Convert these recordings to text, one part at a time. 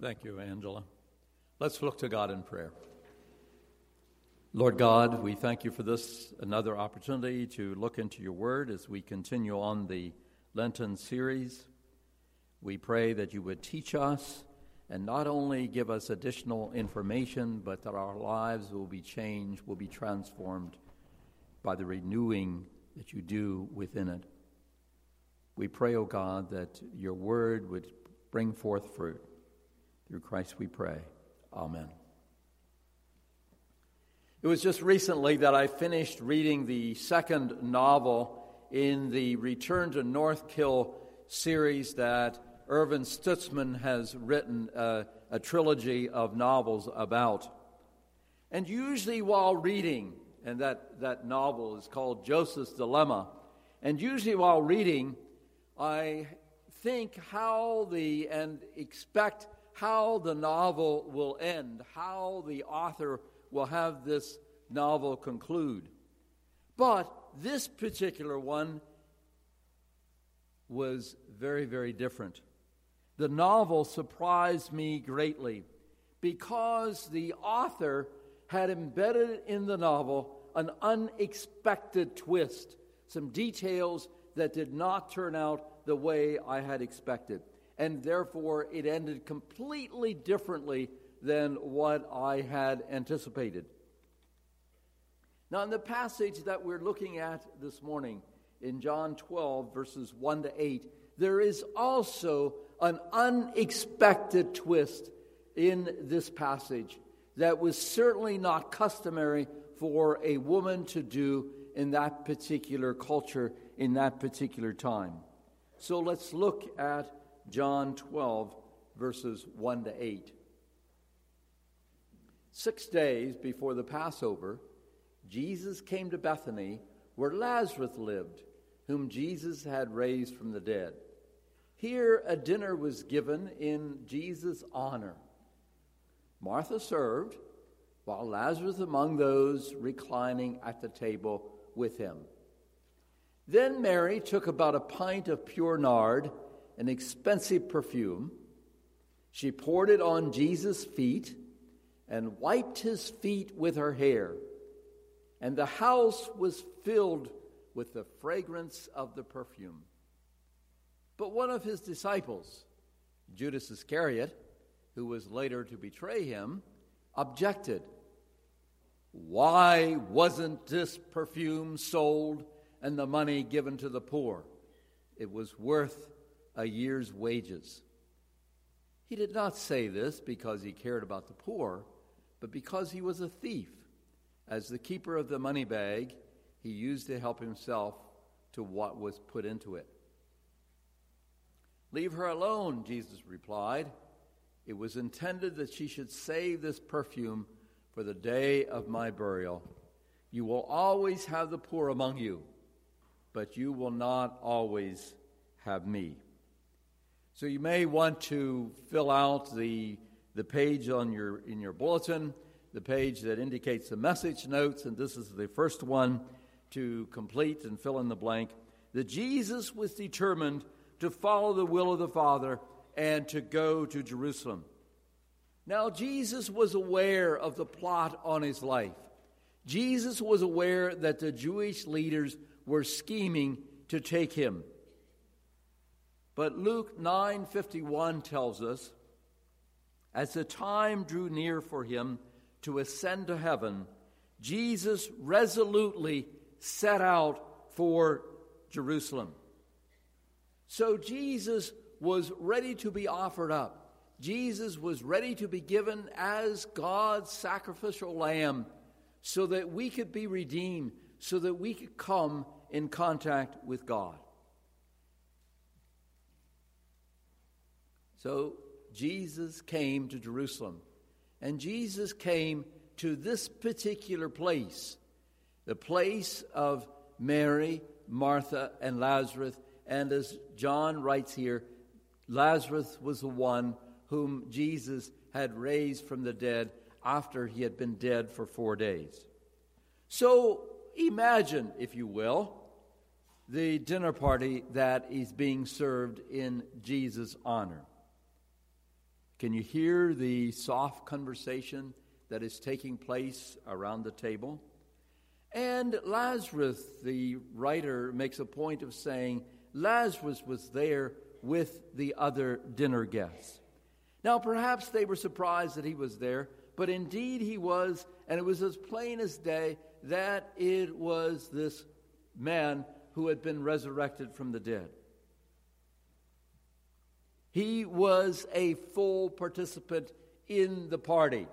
Thank you, Angela. Let's look to God in prayer. Lord God, we thank you for this another opportunity to look into your word as we continue on the Lenten series. We pray that you would teach us and not only give us additional information, but that our lives will be changed, will be transformed by the renewing that you do within it. We pray, O oh God, that your word would bring forth fruit. Through Christ we pray. Amen. It was just recently that I finished reading the second novel in the Return to Northkill series that Ervin Stutzman has written uh, a trilogy of novels about. And usually, while reading, and that, that novel is called Joseph's Dilemma, and usually, while reading, I think how the, and expect how the novel will end, how the author will have this novel conclude. But this particular one was very, very different. The novel surprised me greatly because the author had embedded in the novel an unexpected twist, some details that did not turn out the way I had expected. And therefore, it ended completely differently than what I had anticipated. Now, in the passage that we're looking at this morning, in John 12, verses 1 to 8, there is also an unexpected twist in this passage that was certainly not customary for a woman to do in that particular culture, in that particular time. So let's look at John 12, verses 1 to 8. Six days before the Passover, Jesus came to Bethany, where Lazarus lived, whom Jesus had raised from the dead. Here a dinner was given in Jesus' honor. Martha served, while Lazarus among those reclining at the table with him. Then Mary took about a pint of pure nard, an expensive perfume. She poured it on Jesus' feet and wiped his feet with her hair. And the house was filled with the fragrance of the perfume. But one of his disciples, Judas Iscariot, who was later to betray him, objected. Why wasn't this perfume sold and the money given to the poor? It was worth a year's wages. He did not say this because he cared about the poor, but because he was a thief. As the keeper of the money bag, he used to help himself to what was put into it. Leave her alone, Jesus replied. It was intended that she should save this perfume for the day of my burial. You will always have the poor among you, but you will not always have me. So you may want to fill out the, the page on your, in your bulletin, the page that indicates the message notes, and this is the first one to complete and fill in the blank. That Jesus was determined to follow the will of the Father and to go to Jerusalem. Now, Jesus was aware of the plot on his life. Jesus was aware that the Jewish leaders were scheming to take him. But Luke 9:51 tells us as the time drew near for him to ascend to heaven, Jesus resolutely set out for Jerusalem. So Jesus was ready to be offered up. Jesus was ready to be given as God's sacrificial lamb so that we could be redeemed, so that we could come in contact with God. So Jesus came to Jerusalem, and Jesus came to this particular place, the place of Mary, Martha, and Lazarus and as John writes here, Lazarus was the one whom Jesus had raised from the dead after he had been dead for four days. So imagine, if you will, the dinner party that is being served in Jesus' honor. Can you hear the soft conversation that is taking place around the table? And Lazarus, the writer, makes a point of saying Lazarus was there with the other dinner guests. Now, perhaps they were surprised that he was there, but indeed he was, and it was as plain as day that it was this man who had been resurrected from the dead. He was a full participant in the party,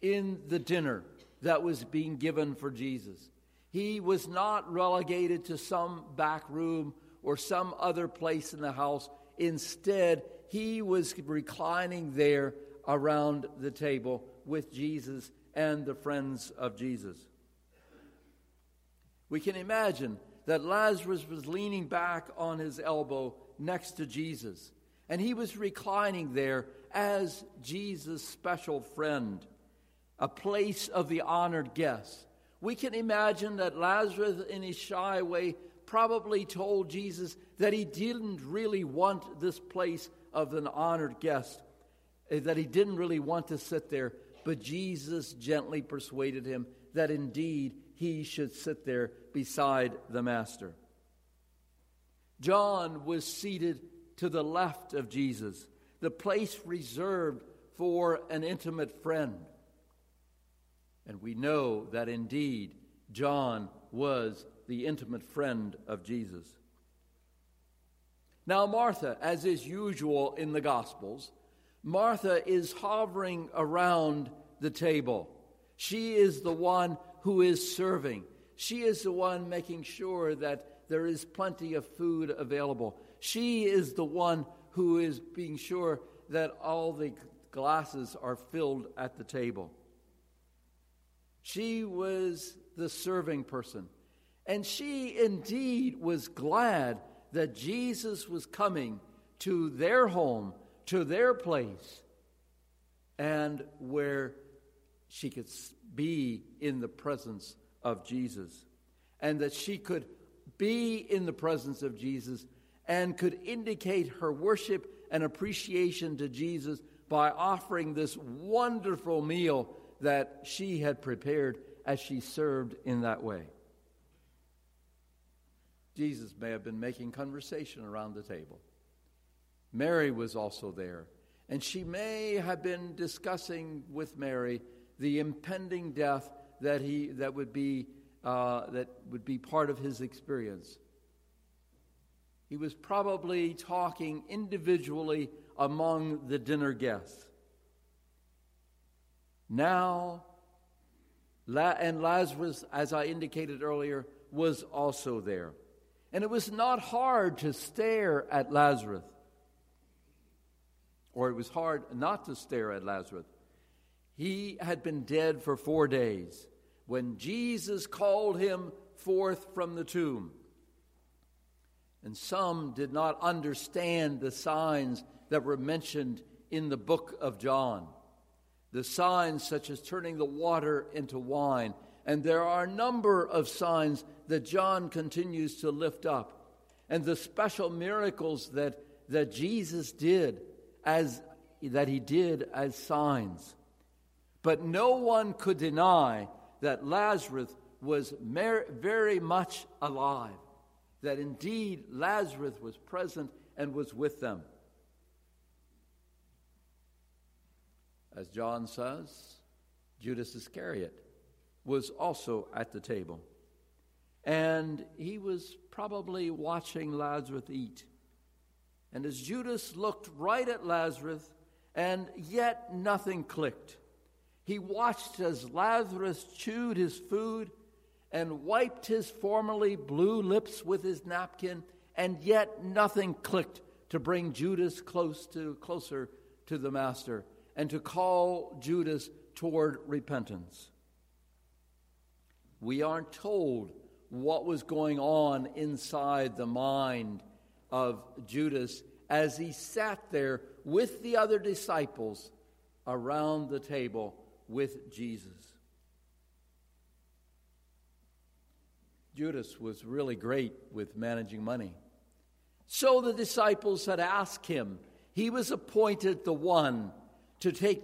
in the dinner that was being given for Jesus. He was not relegated to some back room or some other place in the house. Instead, he was reclining there around the table with Jesus and the friends of Jesus. We can imagine that Lazarus was leaning back on his elbow next to Jesus, and he was reclining there as Jesus' special friend, a place of the honored guest. We can imagine that Lazarus, in his shy way, probably told Jesus that he didn't really want this place of an honored guest, eh, that he didn't really want to sit there, but Jesus gently persuaded him that indeed he should sit there beside the Master. John was seated to the left of Jesus, the place reserved for an intimate friend. And we know that indeed John was the intimate friend of Jesus. Now, Martha, as is usual in the Gospels, Martha is hovering around the table. She is the one who is serving. She is the one making sure that there is plenty of food available. She is the one who is being sure that all the glasses are filled at the table. She was the serving person. And she indeed was glad that Jesus was coming to their home, to their place, and where she could be in the presence of Jesus, and that she could be in the presence of Jesus and could indicate her worship and appreciation to Jesus by offering this wonderful meal that she had prepared as she served in that way. Jesus may have been making conversation around the table. Mary was also there, and she may have been discussing with Mary the impending death that he that would be uh, that would be part of his experience. He was probably talking individually among the dinner guests. Now, and Lazarus, as I indicated earlier, was also there. And it was not hard to stare at Lazarus, or it was hard not to stare at Lazarus. He had been dead for four days when Jesus called him forth from the tomb. And some did not understand the signs that were mentioned in the book of John. The signs such as turning the water into wine. And there are a number of signs that John continues to lift up. And the special miracles that, that Jesus did as that he did as signs. But no one could deny that Lazarus was very much alive, that indeed Lazarus was present and was with them. As John says, Judas Iscariot was also at the table. And he was probably watching Lazarus eat. And as Judas looked right at Lazarus, and yet nothing clicked. He watched as Lazarus chewed his food and wiped his formerly blue lips with his napkin, and yet nothing clicked to bring Judas close to, closer to the Master and to call Judas toward repentance. We aren't told what was going on inside the mind of Judas as he sat there with the other disciples around the table with Jesus. Judas was really great with managing money. So the disciples had asked him. He was appointed the one to take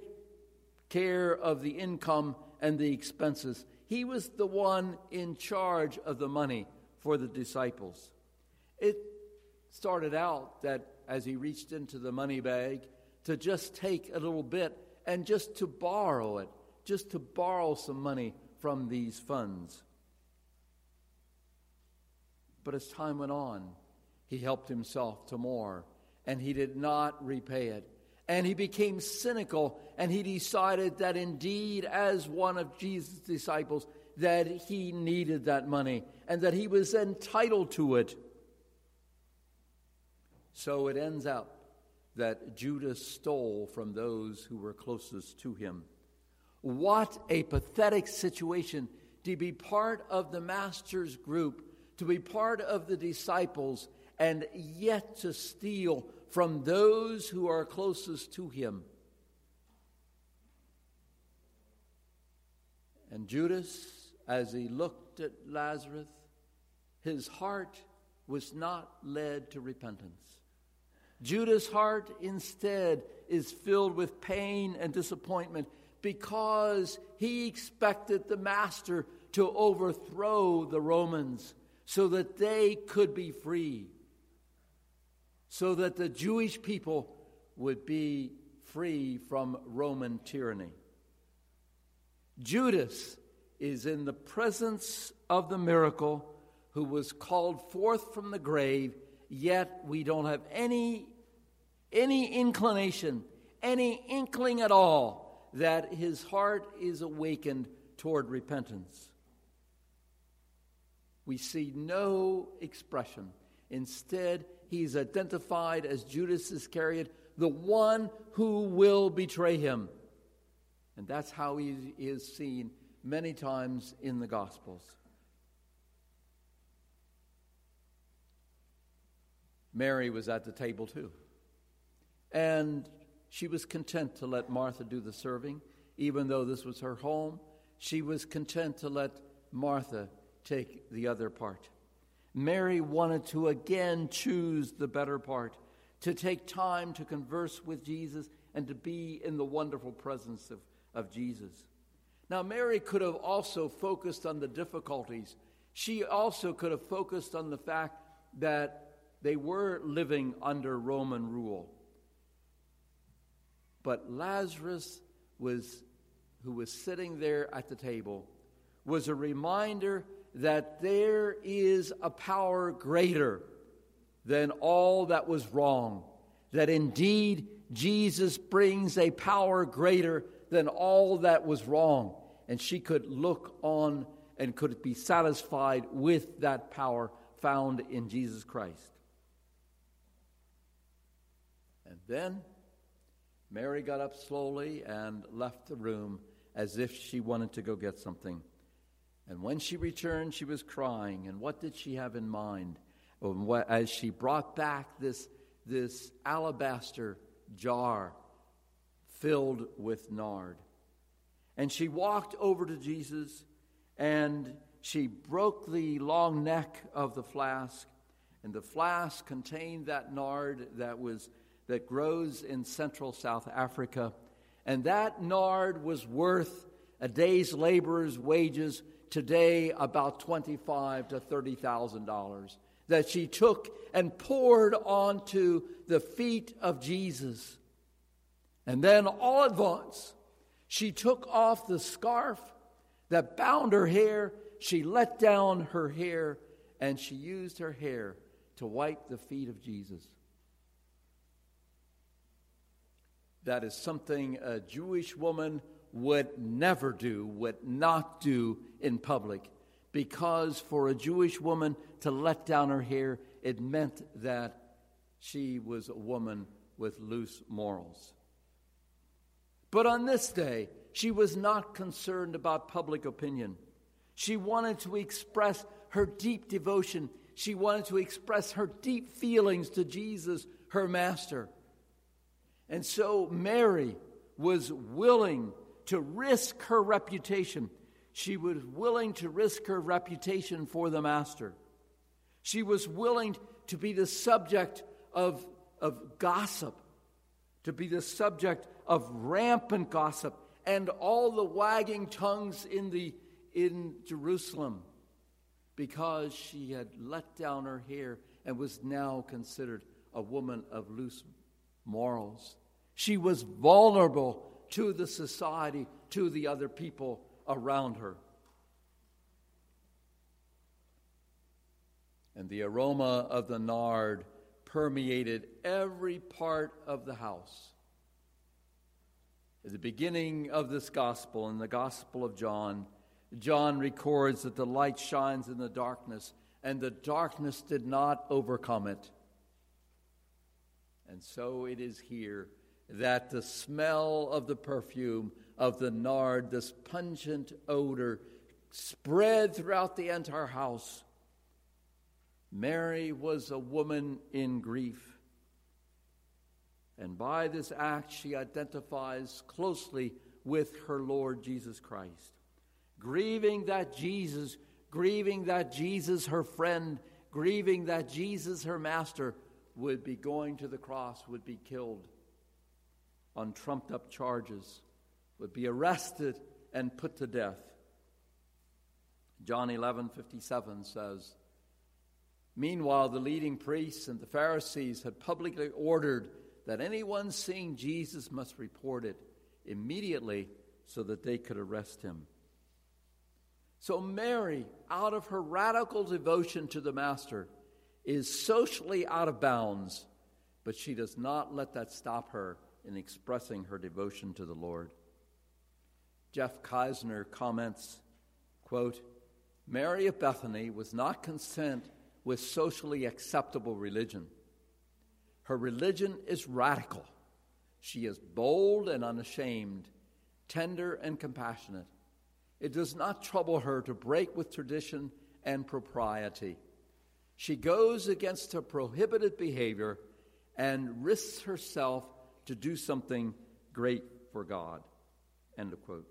care of the income and the expenses. He was the one in charge of the money for the disciples. It started out that as he reached into the money bag to just take a little bit and just to borrow it, just to borrow some money from these funds. But as time went on, he helped himself to more, and he did not repay it. And he became cynical, and he decided that indeed, as one of Jesus' disciples, that he needed that money and that he was entitled to it. So it ends up that Judas stole from those who were closest to him. What a pathetic situation to be part of the Master's group, to be part of the disciples, and yet to steal from those who are closest to him. And Judas, as he looked at Lazarus, his heart was not led to repentance. Judas' heart instead is filled with pain and disappointment because he expected the master to overthrow the Romans so that they could be free, so that the Jewish people would be free from Roman tyranny. Judas is in the presence of the miracle who was called forth from the grave yet we don't have any, any inclination, any inkling at all that his heart is awakened toward repentance. We see no expression. Instead, he's identified as Judas Iscariot, the one who will betray him. And that's how he is seen many times in the Gospels. Mary was at the table too. And she was content to let Martha do the serving, even though this was her home. She was content to let Martha take the other part. Mary wanted to again choose the better part, to take time to converse with Jesus and to be in the wonderful presence of, of Jesus. Now, Mary could have also focused on the difficulties. She also could have focused on the fact that they were living under Roman rule. But Lazarus was who was sitting there at the table was a reminder that there is a power greater than all that was wrong. That indeed Jesus brings a power greater than all that was wrong. And she could look on and could be satisfied with that power found in Jesus Christ. And then Mary got up slowly and left the room as if she wanted to go get something. And when she returned, she was crying. And what did she have in mind? As she brought back this, this alabaster jar filled with nard. And she walked over to Jesus and she broke the long neck of the flask. And the flask contained that nard that was that grows in central South Africa. And that nard was worth a day's laborer's wages, today about twenty-five to thirty thousand dollars, that she took and poured onto the feet of Jesus. And then all at once, she took off the scarf that bound her hair, she let down her hair, and she used her hair to wipe the feet of Jesus. That is something a Jewish woman would never do, would not do in public. Because for a Jewish woman to let down her hair, it meant that she was a woman with loose morals. But on this day, she was not concerned about public opinion. She wanted to express her deep devotion. She wanted to express her deep feelings to Jesus, her master. And so Mary was willing to risk her reputation. She was willing to risk her reputation for the master. She was willing to be the subject of, of gossip, to be the subject of rampant gossip and all the wagging tongues in, the, in Jerusalem because she had let down her hair and was now considered a woman of loose morals. She was vulnerable to the society, to the other people around her. And the aroma of the nard permeated every part of the house. At the beginning of this gospel, in the Gospel of John, John records that the light shines in the darkness, and the darkness did not overcome it. And so it is here that the smell of the perfume of the nard, this pungent odor, spread throughout the entire house. Mary was a woman in grief. And by this act, she identifies closely with her Lord Jesus Christ grieving that Jesus, grieving that Jesus, her friend, grieving that Jesus, her master, would be going to the cross, would be killed on trumped up charges, would be arrested and put to death. John 11 57 says, Meanwhile, the leading priests and the Pharisees had publicly ordered that anyone seeing Jesus must report it immediately so that they could arrest him. So, Mary, out of her radical devotion to the Master, is socially out of bounds, but she does not let that stop her in expressing her devotion to the Lord. Jeff Keisner comments, quote, Mary of Bethany was not content with socially acceptable religion. Her religion is radical. She is bold and unashamed, tender and compassionate. It does not trouble her to break with tradition and propriety. She goes against her prohibited behavior and risks herself to do something great for God. End of quote.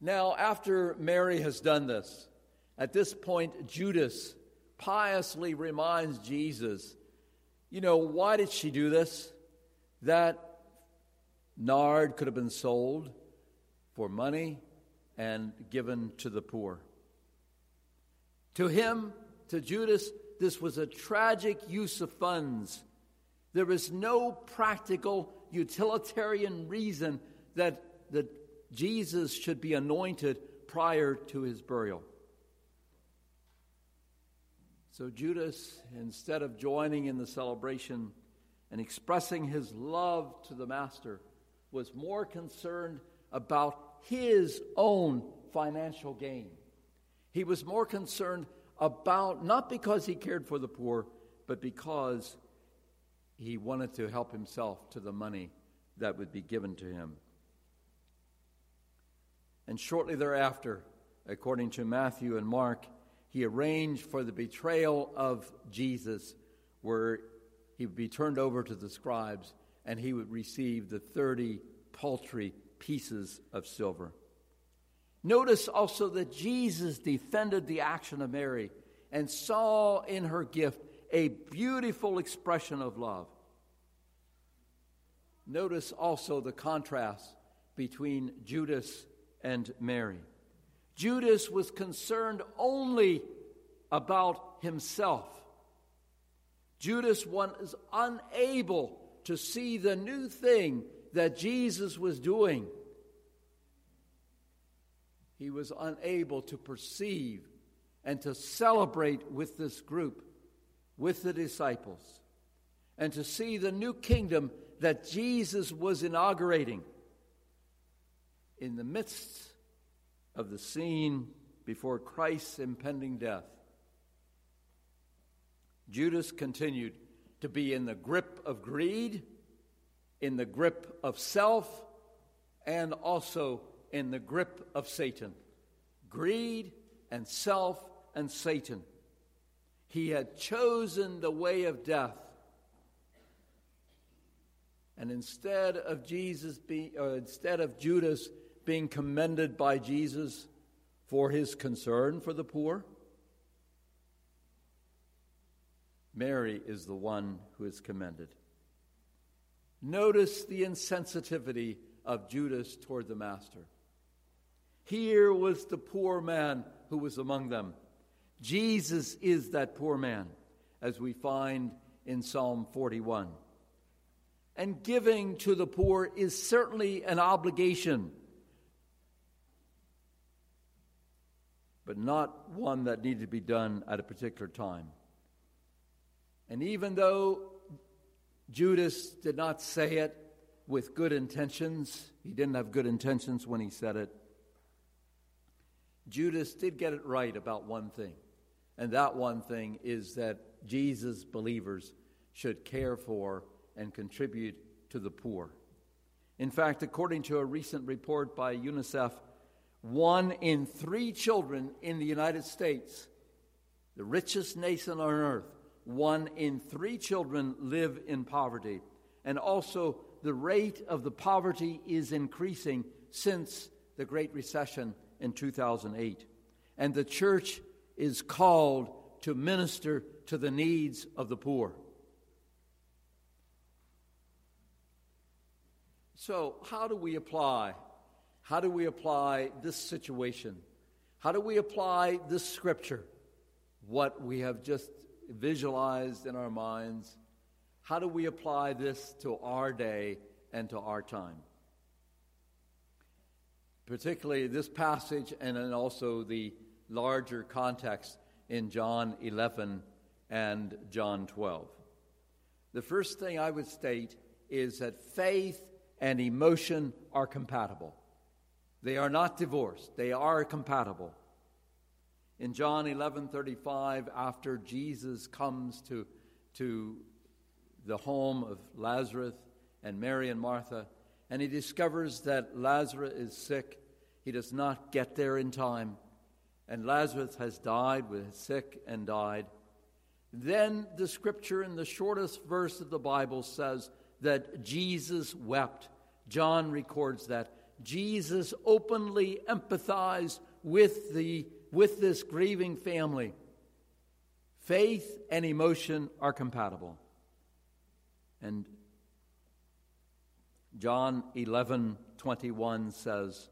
Now, after Mary has done this, at this point, Judas piously reminds Jesus, you know, why did she do this? That Nard could have been sold for money and given to the poor. To him, to Judas, this was a tragic use of funds. There is no practical, utilitarian reason that, that Jesus should be anointed prior to his burial. So Judas, instead of joining in the celebration and expressing his love to the Master, was more concerned about his own financial gain. He was more concerned about, not because he cared for the poor, but because he wanted to help himself to the money that would be given to him. And shortly thereafter, according to Matthew and Mark, he arranged for the betrayal of Jesus, where he would be turned over to the scribes and he would receive the 30 paltry pieces of silver. Notice also that Jesus defended the action of Mary and saw in her gift a beautiful expression of love. Notice also the contrast between Judas and Mary. Judas was concerned only about himself. Judas was unable to see the new thing that Jesus was doing. He was unable to perceive and to celebrate with this group, with the disciples, and to see the new kingdom that Jesus was inaugurating in the midst of the scene before Christ's impending death. Judas continued to be in the grip of greed, in the grip of self, and also in the grip of Satan. Greed and self and Satan. He had chosen the way of death. And instead of Jesus be, or instead of Judas being commended by Jesus for his concern for the poor, Mary is the one who is commended. Notice the insensitivity of Judas toward the Master. Here was the poor man who was among them. Jesus is that poor man, as we find in Psalm 41. And giving to the poor is certainly an obligation, but not one that needed to be done at a particular time. And even though Judas did not say it with good intentions, he didn't have good intentions when he said it. Judas did get it right about one thing, and that one thing is that Jesus believers should care for and contribute to the poor. In fact, according to a recent report by UNICEF, one in three children in the United States, the richest nation on earth, one in three children live in poverty. And also, the rate of the poverty is increasing since the Great Recession in 2008. And the church is called to minister to the needs of the poor. So, how do we apply? How do we apply this situation? How do we apply this scripture? What we have just visualized in our minds. How do we apply this to our day and to our time? Particularly this passage and then also the larger context in John 11 and John 12. The first thing I would state is that faith and emotion are compatible. They are not divorced, they are compatible. In John 11:35 after Jesus comes to to the home of Lazarus and Mary and Martha and he discovers that Lazarus is sick. He does not get there in time. And Lazarus has died was sick and died. Then the scripture in the shortest verse of the Bible says that Jesus wept. John records that. Jesus openly empathized with the with this grieving family, faith and emotion are compatible. And John 11 21 says,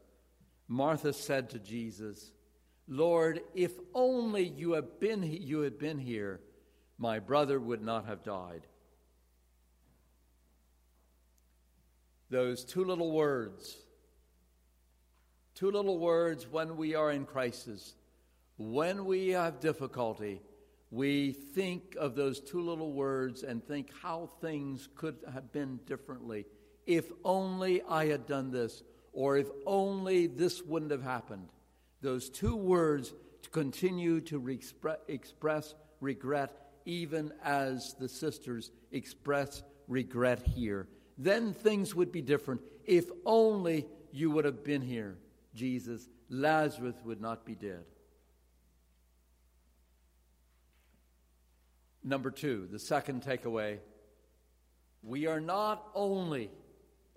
Martha said to Jesus, Lord, if only you had been, you had been here, my brother would not have died. Those two little words, two little words when we are in crisis, when we have difficulty, we think of those two little words and think how things could have been differently. If only I had done this, or if only this wouldn't have happened. Those two words continue to re- express regret, even as the sisters express regret here. Then things would be different. If only you would have been here, Jesus, Lazarus would not be dead. Number two, the second takeaway we are not only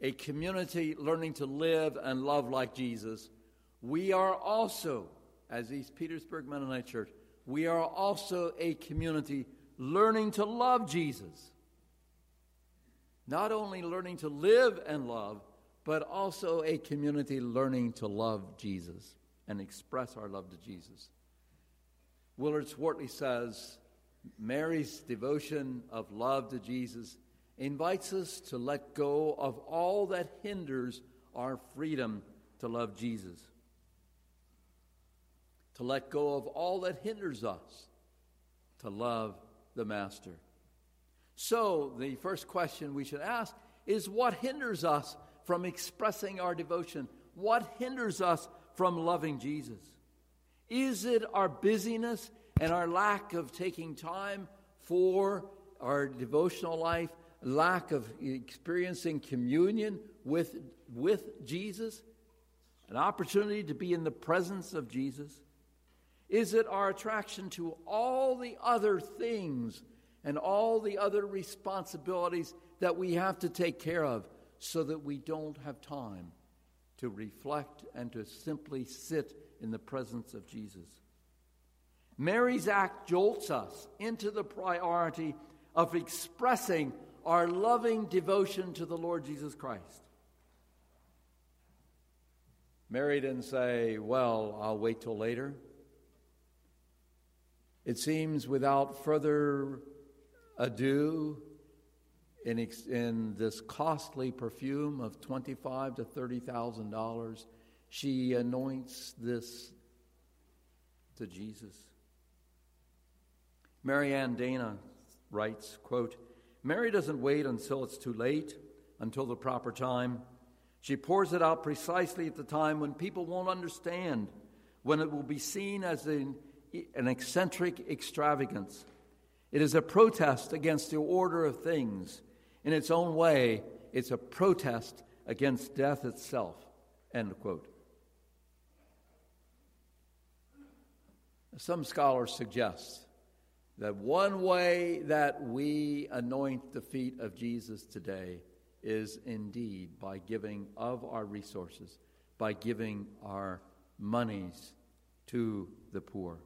a community learning to live and love like Jesus, we are also, as East Petersburg Mennonite Church, we are also a community learning to love Jesus. Not only learning to live and love, but also a community learning to love Jesus and express our love to Jesus. Willard Swartley says, Mary's devotion of love to Jesus invites us to let go of all that hinders our freedom to love Jesus. To let go of all that hinders us to love the Master. So, the first question we should ask is what hinders us from expressing our devotion? What hinders us from loving Jesus? Is it our busyness? and our lack of taking time for our devotional life, lack of experiencing communion with, with Jesus, an opportunity to be in the presence of Jesus? Is it our attraction to all the other things and all the other responsibilities that we have to take care of so that we don't have time to reflect and to simply sit in the presence of Jesus? Mary's act jolts us into the priority of expressing our loving devotion to the Lord Jesus Christ. Mary didn't say, Well, I'll wait till later. It seems without further ado, in, in this costly perfume of twenty-five to thirty thousand dollars, she anoints this to Jesus. Marianne Dana writes, quote, Mary doesn't wait until it's too late, until the proper time. She pours it out precisely at the time when people won't understand, when it will be seen as an, an eccentric extravagance. It is a protest against the order of things. In its own way, it's a protest against death itself. End quote. Some scholars suggest that one way that we anoint the feet of Jesus today is indeed by giving of our resources, by giving our monies to the poor.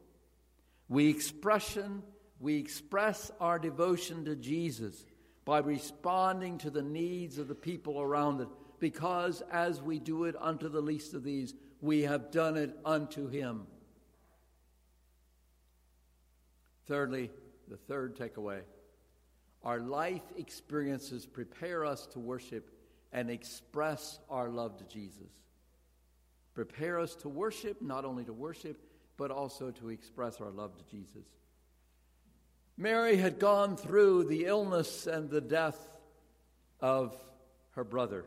We expression we express our devotion to Jesus by responding to the needs of the people around it because as we do it unto the least of these we have done it unto him. Thirdly, the third takeaway our life experiences prepare us to worship and express our love to Jesus. Prepare us to worship, not only to worship, but also to express our love to Jesus. Mary had gone through the illness and the death of her brother.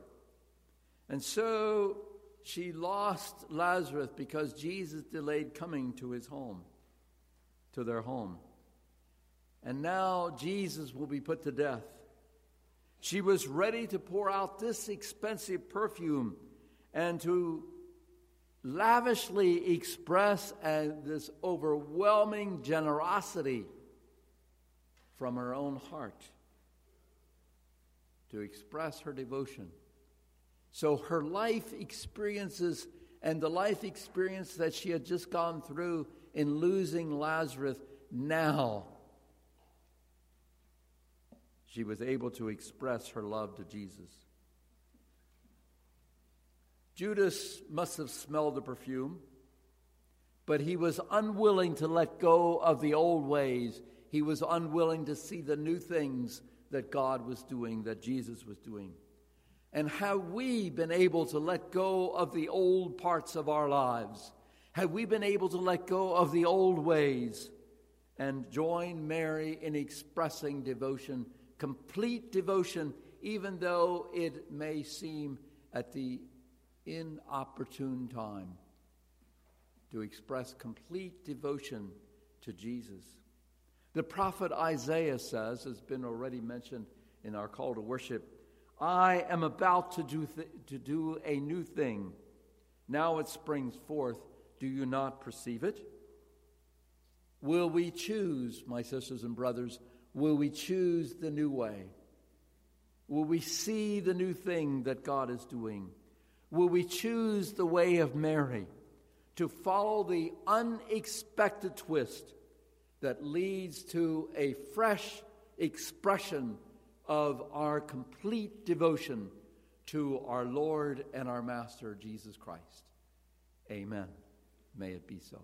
And so she lost Lazarus because Jesus delayed coming to his home, to their home and now Jesus will be put to death. She was ready to pour out this expensive perfume and to lavishly express this overwhelming generosity from her own heart to express her devotion. So her life experiences and the life experience that she had just gone through in losing Lazarus now she was able to express her love to Jesus. Judas must have smelled the perfume, but he was unwilling to let go of the old ways. He was unwilling to see the new things that God was doing, that Jesus was doing. And have we been able to let go of the old parts of our lives? Have we been able to let go of the old ways and join Mary in expressing devotion complete devotion, even though it may seem at the inopportune time, to express complete devotion to Jesus. The prophet Isaiah says, has been already mentioned in our call to worship, I am about to do, th- to do a new thing. Now it springs forth. Do you not perceive it? Will we choose, my sisters and brothers, Will we choose the new way? Will we see the new thing that God is doing? Will we choose the way of Mary to follow the unexpected twist that leads to a fresh expression of our complete devotion to our Lord and our Master Jesus Christ? Amen. May it be so.